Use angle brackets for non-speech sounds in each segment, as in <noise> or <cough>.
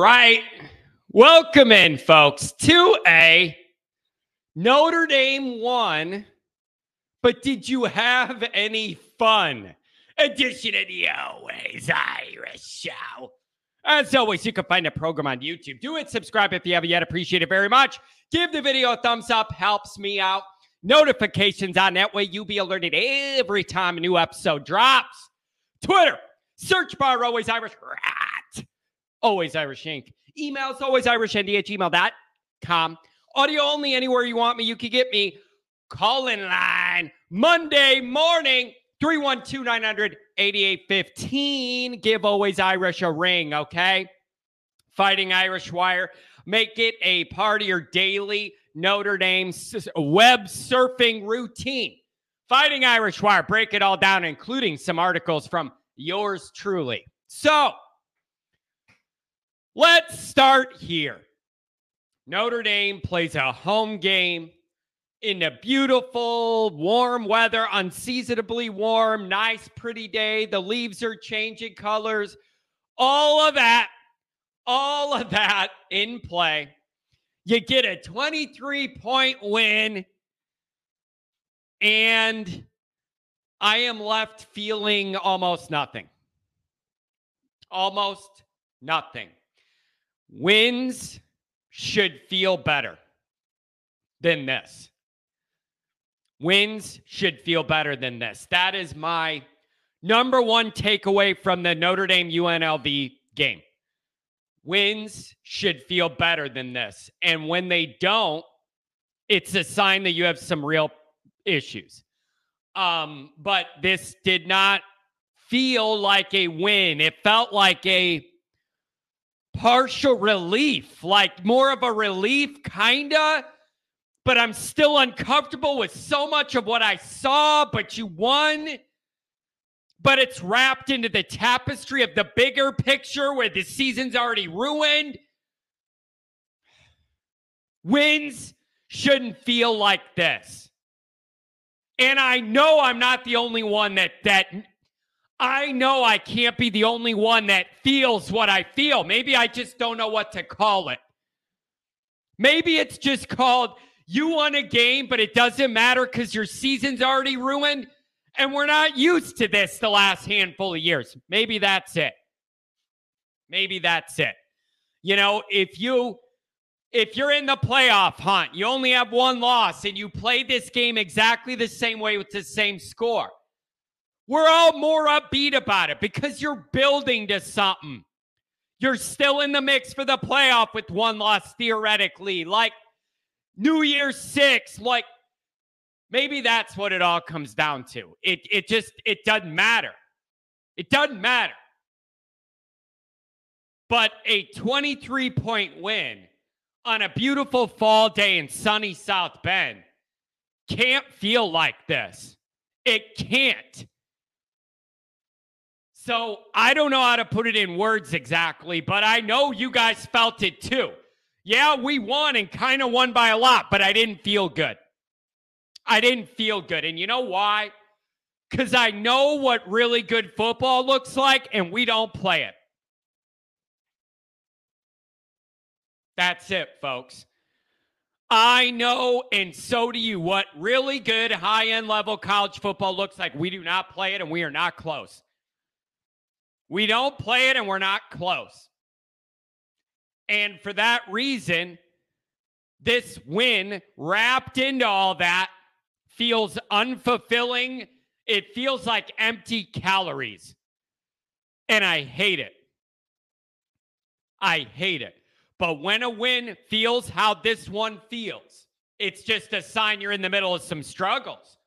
right. Welcome in, folks, to a Notre Dame won, but did you have any fun? Edition of the Always Irish Show. As always, you can find the program on YouTube. Do it, subscribe if you haven't yet. Appreciate it very much. Give the video a thumbs up, helps me out. Notifications on that way, you'll be alerted every time a new episode drops. Twitter, search bar, always Irish rat, always Irish Inc. Emails, always Irish ND at gmail.com. Audio only anywhere you want me, you can get me. Call in line Monday morning, 312 900 8815. Give always Irish a ring, okay? Fighting Irish Wire. Make it a part of your daily Notre Dame web surfing routine. Fighting Irish Wire. Break it all down, including some articles from yours truly. So let's start here. Notre Dame plays a home game in the beautiful, warm weather, unseasonably warm, nice, pretty day. The leaves are changing colors. All of that, all of that in play. You get a 23 point win, and I am left feeling almost nothing. Almost nothing. Wins should feel better than this wins should feel better than this. That is my number one takeaway from the Notre Dame UNLV game. Wins should feel better than this. And when they don't, it's a sign that you have some real issues. Um, but this did not feel like a win. It felt like a partial relief, like more of a relief, kind of but I'm still uncomfortable with so much of what I saw, but you won. But it's wrapped into the tapestry of the bigger picture where the season's already ruined. Wins shouldn't feel like this. And I know I'm not the only one that that I know I can't be the only one that feels what I feel. Maybe I just don't know what to call it. Maybe it's just called you won a game, but it doesn't matter because your season's already ruined. And we're not used to this the last handful of years. Maybe that's it. Maybe that's it. You know, if you if you're in the playoff hunt, you only have one loss and you play this game exactly the same way with the same score. We're all more upbeat about it because you're building to something. You're still in the mix for the playoff with one loss theoretically. Like New Year's Six. Like maybe that's what it all comes down to. It it just it doesn't matter. It doesn't matter. But a 23 point win on a beautiful fall day in sunny South Bend can't feel like this. It can't. So I don't know how to put it in words exactly, but I know you guys felt it too. Yeah, we won and kind of won by a lot, but I didn't feel good. I didn't feel good. And you know why? Because I know what really good football looks like, and we don't play it. That's it, folks. I know, and so do you, what really good high end level college football looks like. We do not play it, and we are not close. We don't play it, and we're not close. And for that reason, this win wrapped into all that feels unfulfilling. It feels like empty calories. And I hate it. I hate it. But when a win feels how this one feels, it's just a sign you're in the middle of some struggles.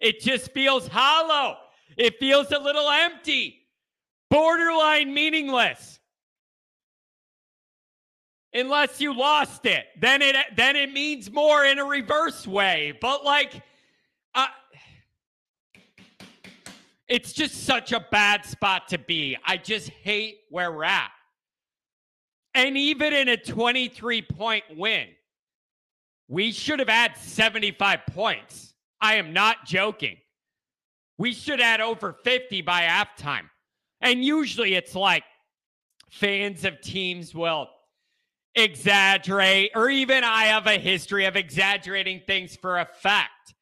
It just feels hollow. It feels a little empty, borderline meaningless unless you lost it. Then it then it means more in a reverse way. But like uh, it's just such a bad spot to be. I just hate where we're at. And even in a 23 point win, we should have had 75 points. I am not joking. We should had over 50 by halftime. And usually it's like fans of teams will exaggerate, or even I have a history of exaggerating things for effect.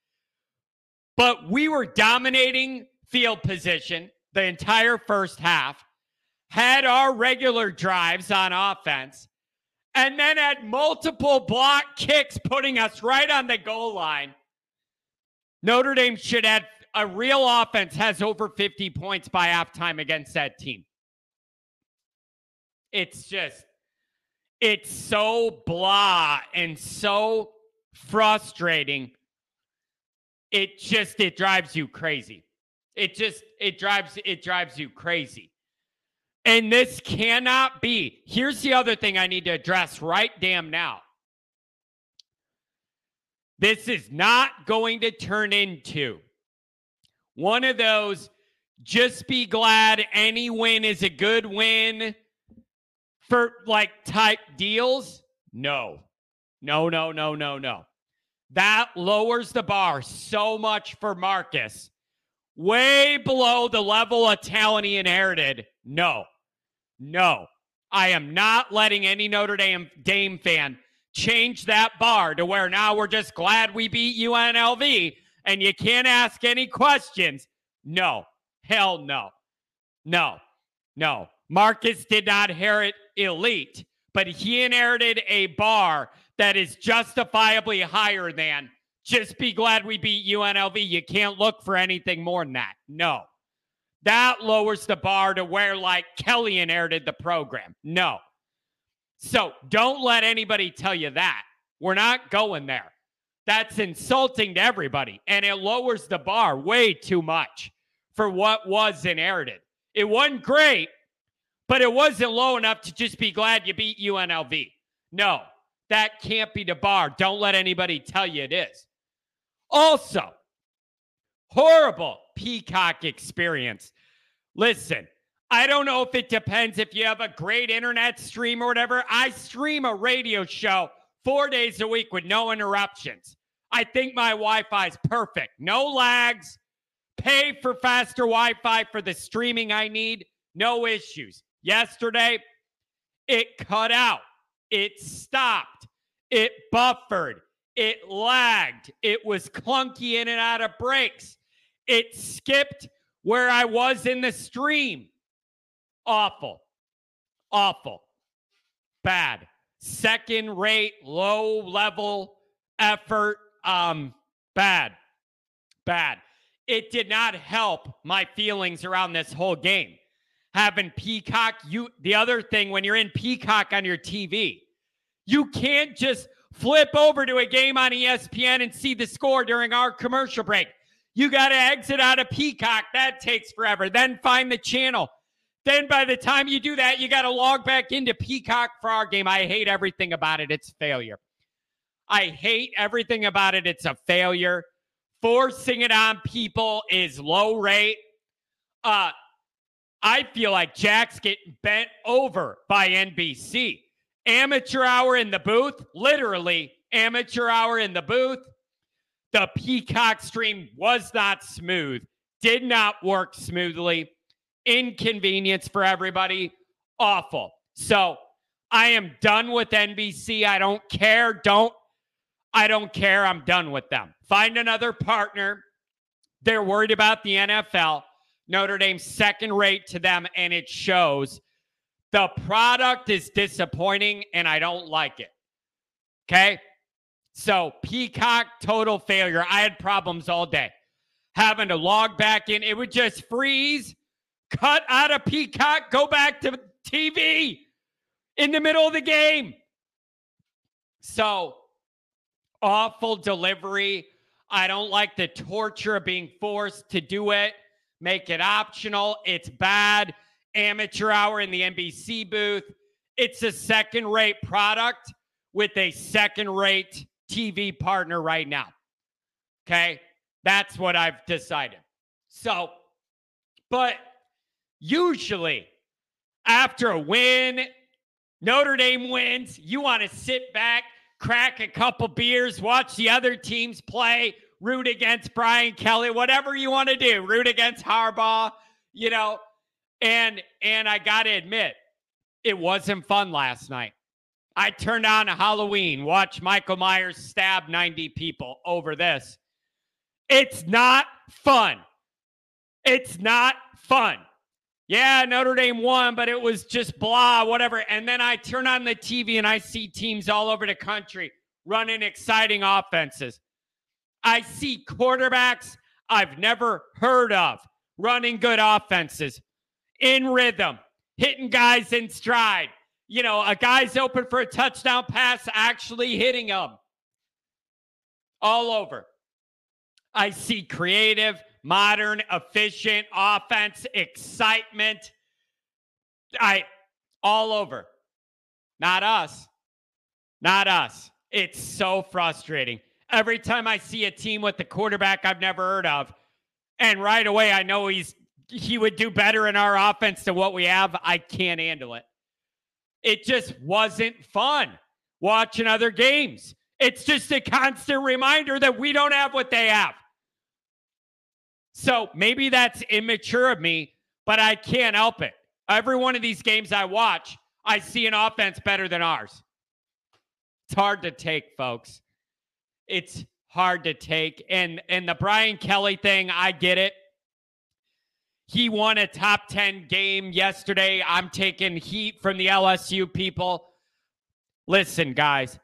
But we were dominating field position the entire first half, had our regular drives on offense, and then had multiple block kicks putting us right on the goal line. Notre Dame should have a real offense has over 50 points by halftime against that team. It's just, it's so blah and so frustrating. It just, it drives you crazy. It just, it drives, it drives you crazy. And this cannot be. Here's the other thing I need to address right damn now. This is not going to turn into one of those just be glad any win is a good win for like type deals. No, no, no, no, no, no. That lowers the bar so much for Marcus, way below the level of talent he inherited. No, no. I am not letting any Notre Dame Dame fan change that bar to where now we're just glad we beat UNLV and you can't ask any questions. No, hell no, no, no. Marcus did not inherit elite, but he inherited a bar that is justifiably higher than just be glad we beat UNLV. You can't look for anything more than that. No. That lowers the bar to where, like, Kelly inherited the program. No. So don't let anybody tell you that. We're not going there. That's insulting to everybody. And it lowers the bar way too much for what was inherited. It wasn't great, but it wasn't low enough to just be glad you beat UNLV. No, that can't be the bar. Don't let anybody tell you it is. Also, horrible Peacock experience. Listen, I don't know if it depends if you have a great internet stream or whatever. I stream a radio show four days a week with no interruptions. I think my Wi Fi is perfect. No lags. Pay for faster Wi Fi for the streaming I need. No issues. Yesterday, it cut out. It stopped. It buffered. It lagged. It was clunky in and out of breaks. It skipped where I was in the stream. Awful. Awful. Bad. Second rate, low level effort. Um, bad. Bad. It did not help my feelings around this whole game. Having Peacock, you the other thing when you're in Peacock on your TV, you can't just flip over to a game on ESPN and see the score during our commercial break. You got to exit out of Peacock. That takes forever. Then find the channel. Then by the time you do that, you got to log back into Peacock for our game. I hate everything about it. It's failure. I hate everything about it. It's a failure. Forcing it on people is low rate. Uh, I feel like Jack's getting bent over by NBC. Amateur hour in the booth, literally amateur hour in the booth. The Peacock stream was not smooth, did not work smoothly inconvenience for everybody. Awful. So I am done with NBC. I don't care. Don't, I don't care. I'm done with them. Find another partner. They're worried about the NFL. Notre Dame's second rate to them, and it shows. The product is disappointing, and I don't like it. Okay. So, Peacock, total failure. I had problems all day having to log back in. It would just freeze cut out of Peacock, go back to TV in the middle of the game. So awful delivery. I don't like the torture of being forced to do it. Make it optional. It's bad. Amateur hour in the NBC booth. It's a second rate product with a second rate TV partner right now. Okay. That's what I've decided. So, but Usually, after a win, Notre Dame wins, you want to sit back, crack a couple beers, watch the other teams play, root against Brian Kelly, whatever you want to do, root against Harbaugh, you know. And and I got to admit, it wasn't fun last night. I turned on Halloween, watched Michael Myers stab 90 people over this. It's not fun. It's not fun. Yeah, Notre Dame won, but it was just blah, whatever. And then I turn on the TV and I see teams all over the country running exciting offenses. I see quarterbacks I've never heard of running good offenses in rhythm, hitting guys in stride. You know, a guy's open for a touchdown pass, actually hitting them all over. I see creative, modern, efficient offense, excitement. I all over. Not us. Not us. It's so frustrating. Every time I see a team with the quarterback I've never heard of, and right away I know he's he would do better in our offense than what we have, I can't handle it. It just wasn't fun watching other games. It's just a constant reminder that we don't have what they have. So maybe that's immature of me, but I can't help it. Every one of these games I watch, I see an offense better than ours. It's hard to take, folks. It's hard to take. And and the Brian Kelly thing, I get it. He won a top 10 game yesterday. I'm taking heat from the LSU people. Listen, guys,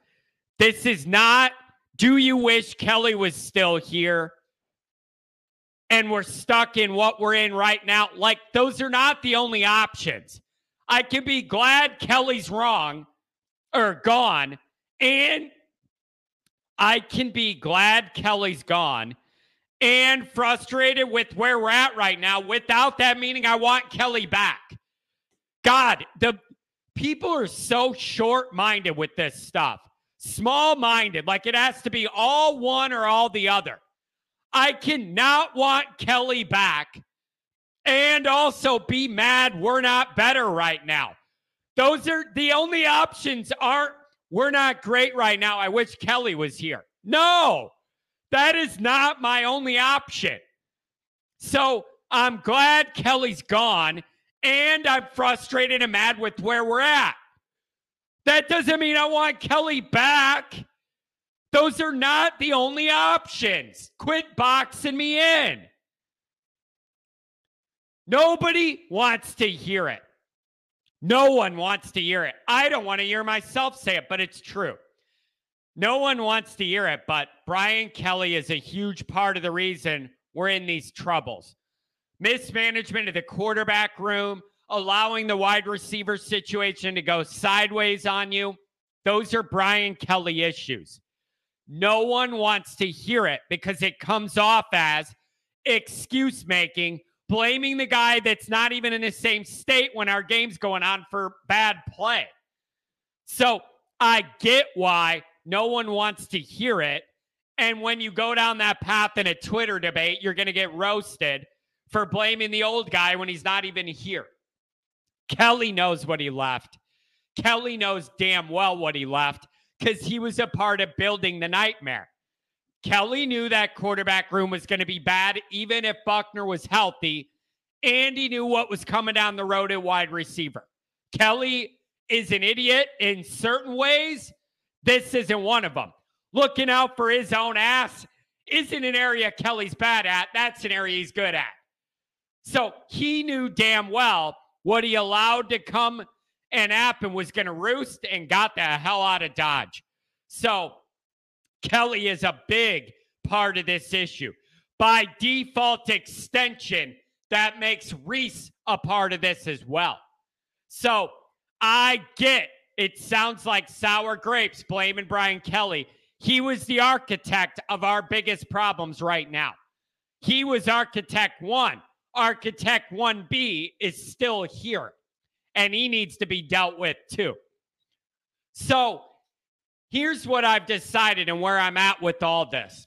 this is not do you wish Kelly was still here? And we're stuck in what we're in right now. Like, those are not the only options. I can be glad Kelly's wrong or gone, and I can be glad Kelly's gone and frustrated with where we're at right now without that meaning I want Kelly back. God, the people are so short minded with this stuff, small minded, like it has to be all one or all the other. I cannot want Kelly back and also be mad we're not better right now. Those are the only options aren't we're not great right now. I wish Kelly was here. No, that is not my only option. So I'm glad Kelly's gone and I'm frustrated and mad with where we're at. That doesn't mean I want Kelly back. Those are not the only options. Quit boxing me in. Nobody wants to hear it. No one wants to hear it. I don't want to hear myself say it, but it's true. No one wants to hear it, but Brian Kelly is a huge part of the reason we're in these troubles. Mismanagement of the quarterback room, allowing the wide receiver situation to go sideways on you. Those are Brian Kelly issues. No one wants to hear it because it comes off as excuse making, blaming the guy that's not even in the same state when our game's going on for bad play. So I get why no one wants to hear it. And when you go down that path in a Twitter debate, you're going to get roasted for blaming the old guy when he's not even here. Kelly knows what he left. Kelly knows damn well what he left because he was a part of building the nightmare. Kelly knew that quarterback room was going to be bad, even if Buchner was healthy, and he knew what was coming down the road at wide receiver. Kelly is an idiot in certain ways. This isn't one of them. Looking out for his own ass isn't an area Kelly's bad at. That's an area he's good at. So he knew damn well what he allowed to come and Appen was going to roost and got the hell out of Dodge. So Kelly is a big part of this issue. By default extension, that makes Rees a part of this as well. So I get it sounds like sour grapes blaming Brian Kelly. He was the architect of our biggest problems right now. He was architect one. Architect 1B is still here and he needs to be dealt with too. So here's what I've decided and where I'm at with all this.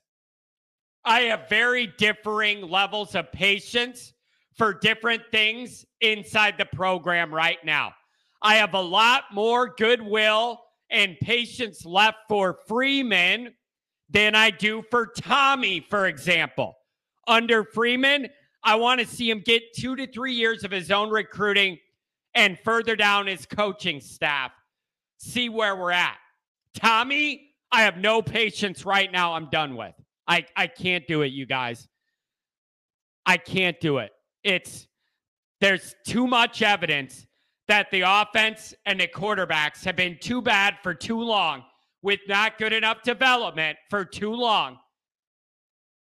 I have very differing levels of patience for different things inside the program right now. I have a lot more goodwill and patience left for Freeman than I do for Tommy, for example. Under Freeman, I want to see him get two to three years of his own recruiting and further down his coaching staff, see where we're at. Tommy, I have no patience right now. I'm done with. I, I can't do it, you guys. I can't do it. It's there's too much evidence that the offense and the quarterbacks have been too bad for too long with not good enough development for too long.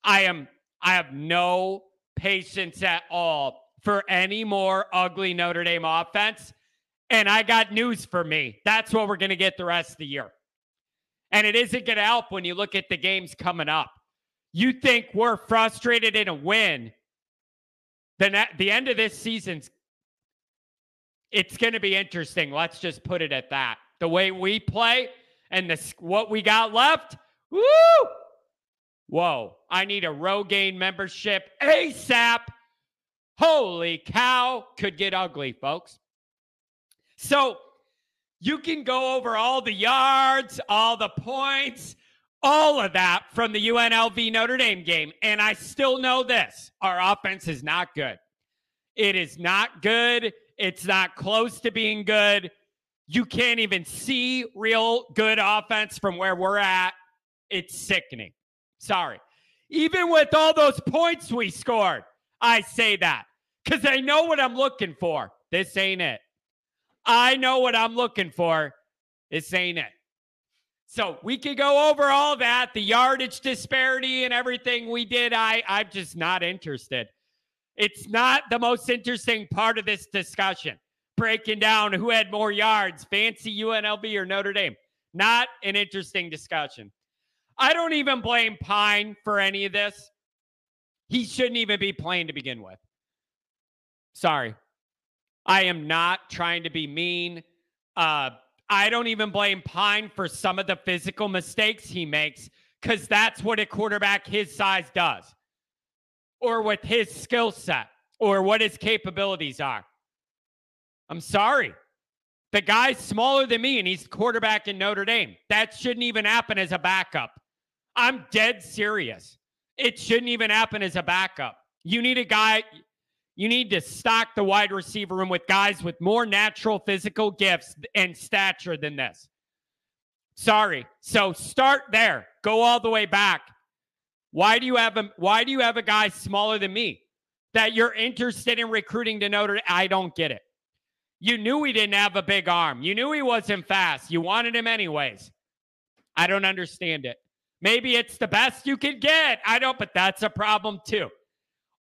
I am I have no patience at all for any more ugly Notre Dame offense. And I got news for me. That's what we're going to get the rest of the year. And it isn't going to help when you look at the games coming up. You think we're frustrated in a win. Then at the end of this season's it's going to be interesting. Let's just put it at that. The way we play and the what we got left. Woo! Whoa, I need a Rogaine membership ASAP. Holy cow, could get ugly, folks. So you can go over all the yards, all the points, all of that from the UNLV Notre Dame game. And I still know this our offense is not good. It is not good. It's not close to being good. You can't even see real good offense from where we're at. It's sickening. Sorry. Even with all those points we scored, I say that because I know what I'm looking for. This ain't it. I know what I'm looking for. This ain't it. So we could go over all that, the yardage disparity and everything we did. I, I'm just not interested. It's not the most interesting part of this discussion. Breaking down who had more yards, fancy UNLV or Notre Dame. Not an interesting discussion. I don't even blame Pyne for any of this. He shouldn't even be playing to begin with. Sorry. I am not trying to be mean. Uh, I don't even blame Pyne for some of the physical mistakes he makes because that's what a quarterback his size does or with his skill set or what his capabilities are. I'm sorry. The guy's smaller than me and he's quarterback in Notre Dame. That shouldn't even happen as a backup. I'm dead serious. It shouldn't even happen as a backup. You need a guy, you need to stock the wide receiver room with guys with more natural physical gifts and stature than this. Sorry. So start there. Go all the way back. Why do you have a why do you have a guy smaller than me that you're interested in recruiting to Notre? I don't get it. You knew he didn't have a big arm. You knew he wasn't fast. You wanted him anyways. I don't understand it. Maybe it's the best you could get. I don't, but that's a problem too.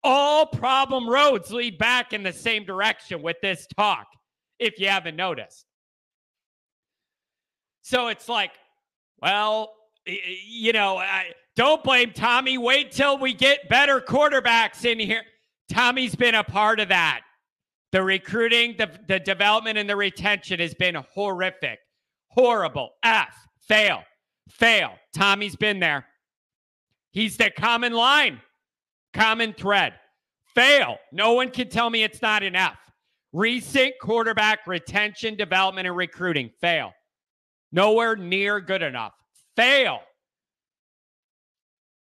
All problem roads lead back in the same direction with this talk, if you haven't noticed. So it's like, well, you know, I, don't blame Tommy. Wait till we get better quarterbacks in here. Tommy's been a part of that. The recruiting, the, the development, and the retention has been horrific. Horrible. F. Fail. Fail. Tommy's been there. He's the common line, common thread. Fail. No one can tell me it's not F. Recent quarterback retention, development, and recruiting. Fail. Nowhere near good enough. Fail.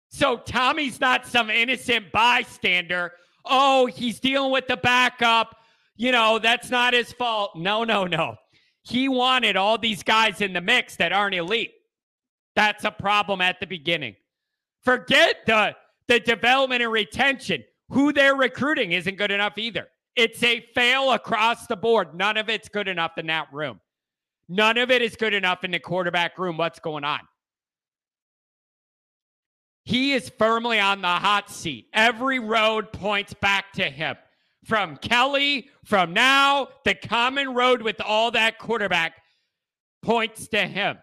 So Tommy's not some innocent bystander. Oh, he's dealing with the backup. You know, that's not his fault. No, no, no. He wanted all these guys in the mix that aren't elite. That's a problem at the beginning. Forget the, the development and retention. Who they're recruiting isn't good enough either. It's a fail across the board. None of it's good enough in that room. None of it is good enough in the quarterback room. What's going on? He is firmly on the hot seat. Every road points back to him. From Kelly, from now, the common road with all that quarterback points to him.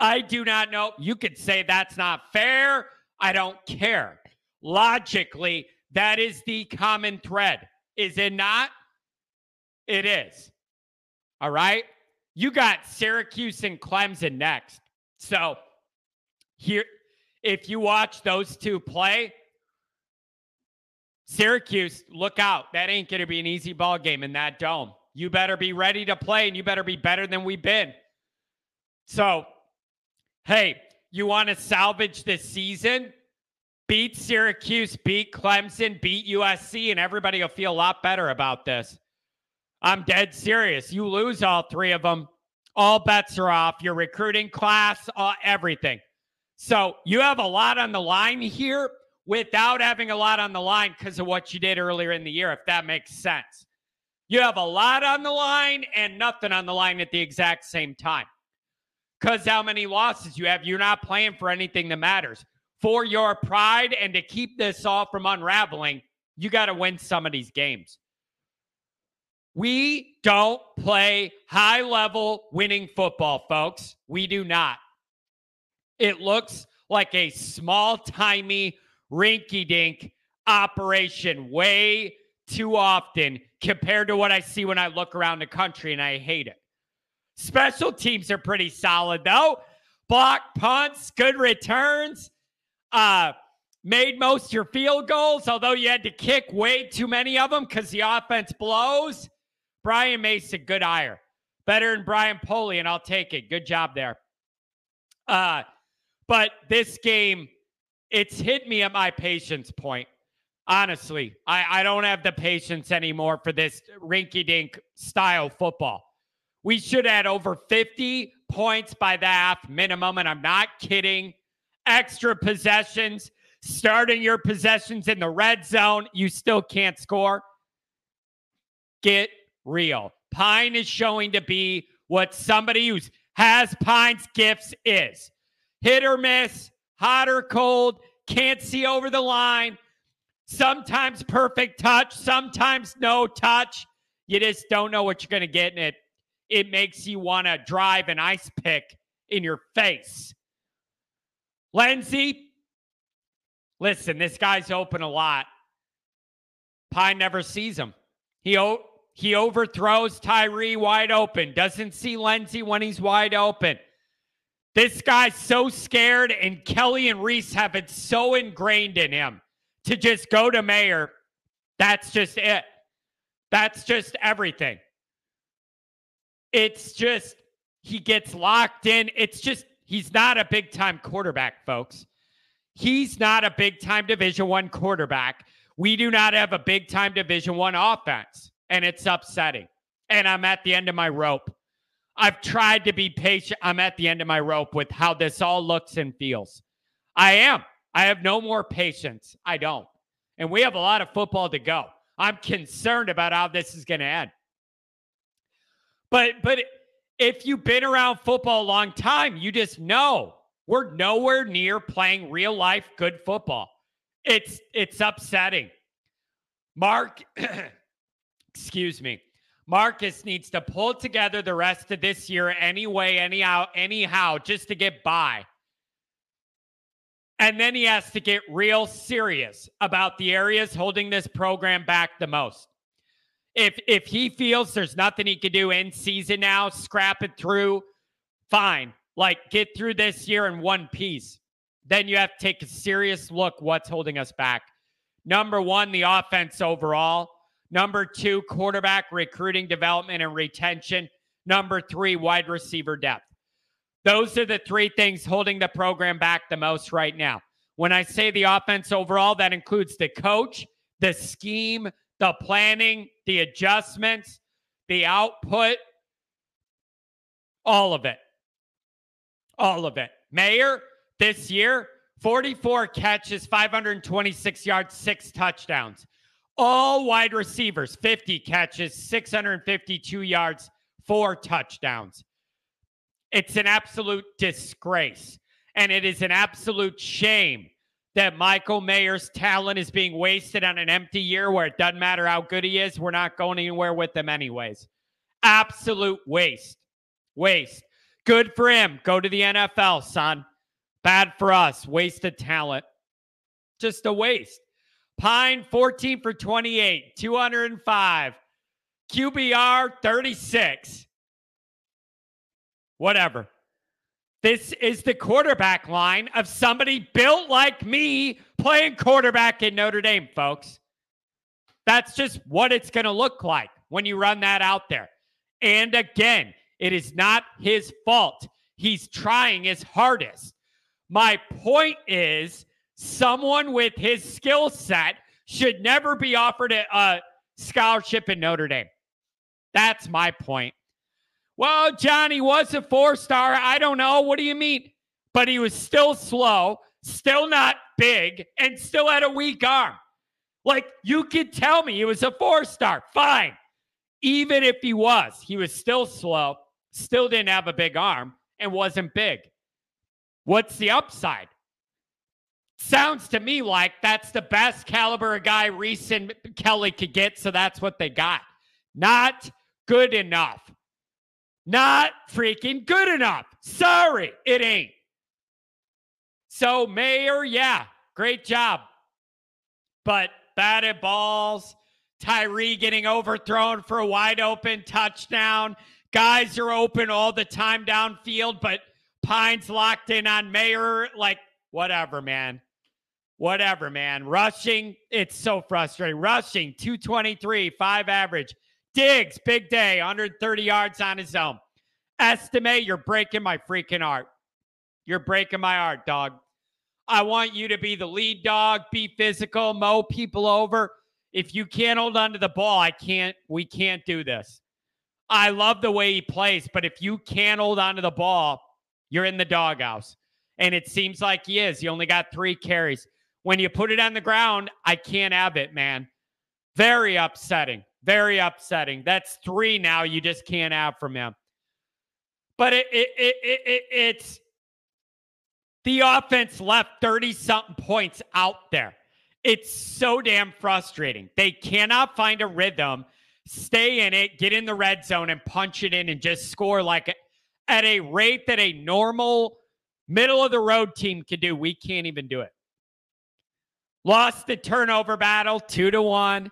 I do not know. You could say that's not fair. I don't care. Logically, that is the common thread. Is it not? It is. All right. You got Syracuse and Clemson next. So here, if you watch those two play, Syracuse, look out. That ain't going to be an easy ball game in that dome. You better be ready to play and you better be better than we've been. So Hey, you want to salvage this season? Beat Syracuse, beat Clemson, beat USC, and everybody will feel a lot better about this. I'm dead serious. You lose all three of them, all bets are off. Your recruiting class, uh, everything. So you have a lot on the line here without having a lot on the line because of what you did earlier in the year, if that makes sense. You have a lot on the line and nothing on the line at the exact same time. Because how many losses you have, you're not playing for anything that matters. For your pride and to keep this all from unraveling, you got to win some of these games. We don't play high level winning football, folks. We do not. It looks like a small timey rinky dink operation way too often compared to what I see when I look around the country, and I hate it. Special teams are pretty solid, though. Block punts, good returns, uh, made most your field goals, although you had to kick way too many of them because the offense blows. Brian Mason, good hire. Better than Brian Polian, I'll take it. Good job there. Uh, but this game, it's hit me at my patience point. Honestly, I, I don't have the patience anymore for this rinky dink style football. We should add over 50 points by the half minimum, and I'm not kidding. Extra possessions, starting your possessions in the red zone, you still can't score. Get real. Pyne is showing to be what somebody who has Pyne's gifts is hit or miss, hot or cold, can't see over the line. Sometimes perfect touch, sometimes no touch. You just don't know what you're going to get in it. It makes you want to drive an ice pick in your face. Lenzy, listen, this guy's open a lot. Pyne never sees him. He o- he overthrows Tyree wide open. Doesn't see Lenzy when he's wide open. This guy's so scared, and Kelly and Rees have it so ingrained in him to just go to Mayer. That's just it. That's just everything. It's just, he gets locked in. It's just, he's not a big time quarterback, folks. He's not a big time Division One quarterback. We do not have a big time Division One offense, and it's upsetting. And I'm at the end of my rope. I've tried to be patient. I'm at the end of my rope with how this all looks and feels. I am. I have no more patience. I don't. And we have a lot of football to go. I'm concerned about how this is going to end. But but if you've been around football a long time, you just know we're nowhere near playing real life good football. It's it's upsetting. Mark <clears throat> excuse me. Marcus needs to pull together the rest of this year anyway, anyhow, anyhow, just to get by. And then he has to get real serious about the areas holding this program back the most. If if he feels there's nothing he can do in season now, scrap it through, fine. Like get through this year in one piece. Then you have to take a serious look what's holding us back. Number one, the offense overall. Number two, quarterback recruiting, development, and retention. Number three, wide receiver depth. Those are the three things holding the program back the most right now. When I say the offense overall, that includes the coach, the scheme, the planning, the adjustments, the output, all of it. All of it. Mayer, this year, 44 catches, 526 yards, six touchdowns. All wide receivers, 50 catches, 652 yards, four touchdowns. It's an absolute disgrace. And it is an absolute shame that Michael Mayer's talent is being wasted on an empty year where it doesn't matter how good he is. We're not going anywhere with him, anyways. Absolute waste. Waste. Good for him. Go to the NFL, son. Bad for us. Wasted talent. Just a waste. Pyne 14 for 28, 205. QBR 36. Whatever. This is the quarterback line of somebody built like me playing quarterback in Notre Dame, folks. That's just what it's going to look like when you run that out there. And again, it is not his fault. He's trying his hardest. My point is someone with his skill set should never be offered a, a scholarship in Notre Dame. That's my point. Well, Johnny was a four star. I don't know. What do you mean? But he was still slow, still not big, and still had a weak arm. Like you could tell me he was a four star. Fine. Even if he was, he was still slow, still didn't have a big arm, and wasn't big. What's the upside? Sounds to me like that's the best caliber of guy Rees and Kelly could get, so that's what they got. Not good enough. Not freaking good enough. Sorry, it ain't. So, Mayer, yeah, great job. But batted balls, Tyree getting overthrown for a wide open touchdown. Guys are open all the time downfield, but Pyne's locked in on Mayer. Like, whatever, man. Whatever, man. Rushing, it's so frustrating. Rushing, 223, five average. Diggs, big day, 130 yards on his own. Estime, you're breaking my freaking heart. You're breaking my heart, dog. I want you to be the lead dog, be physical, mow people over. If you can't hold on to the ball, I can't, we can't do this. I love the way he plays, but if you can't hold on to the ball, you're in the doghouse. And it seems like he is. He only got three carries. When you put it on the ground, I can't have it, man. Very upsetting. Very upsetting. That's three now you just can't have from him. But it, it, it, it, it's the offense left 30 something points out there. It's so damn frustrating. They cannot find a rhythm, stay in it, get in the red zone and punch it in and just score like at a rate that a normal middle of the road team could do. We can't even do it. Lost the turnover battle two to one.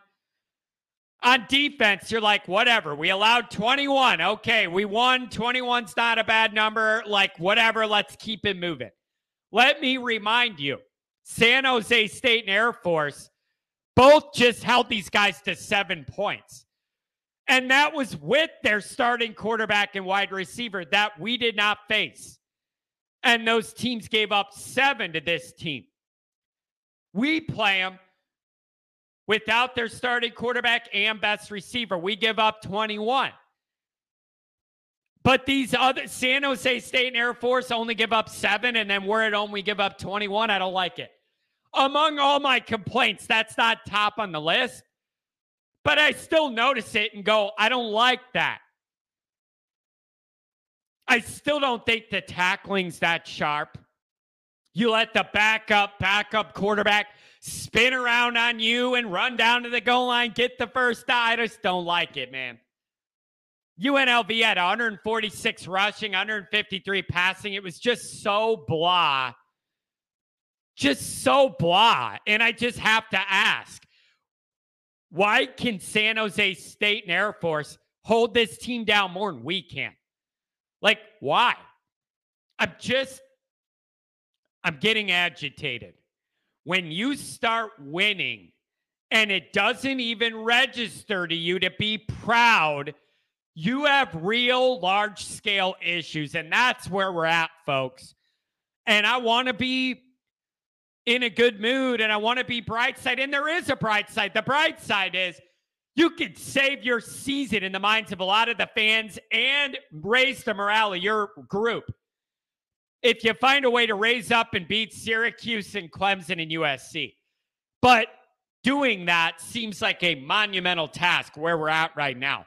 On defense, you're like, whatever. We allowed 21. Okay, we won. 21's not a bad number. Like, whatever. Let's keep it moving. Let me remind you San Jose State and Air Force both just held these guys to seven points. And that was with their starting quarterback and wide receiver that we did not face. And those teams gave up seven to this team. We play them without their starting quarterback and best receiver. We give up 21. But these other San Jose State and Air Force only give up seven, and then we're at home, we give up 21. I don't like it. Among all my complaints, that's not top on the list. But I still notice it and go, I don't like that. I still don't think the tackling's that sharp. You let the backup, backup quarterback spin around on you and run down to the goal line, get the first down. I just don't like it, man. UNLV had 146 rushing, 153 passing. It was just so blah. Just so blah. And I just have to ask why can San Jose State and Air Force hold this team down more than we can? Like, why? I'm just, I'm getting agitated. When you start winning and it doesn't even register to you to be proud you have real large scale issues. And that's where we're at, folks. And I want to be in a good mood and I want to be bright side. And there is a bright side. The bright side is you could save your season in the minds of a lot of the fans and raise the morale of your group. If you find a way to raise up and beat Syracuse and Clemson and USC. But doing that seems like a monumental task where we're at right now.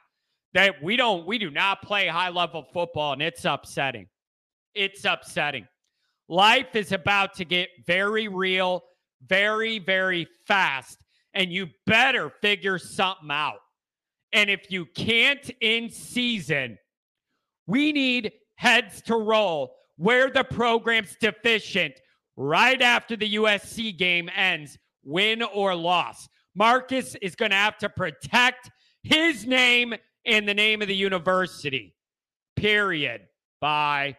That we don't we do not play high level football and it's upsetting. It's upsetting. Life is about to get very real very very fast and you better figure something out. And if you can't in season we need heads to roll where the program's deficient right after the USC game ends win or loss Marcus is going to have to protect his name and the name of the university. Period. Bye.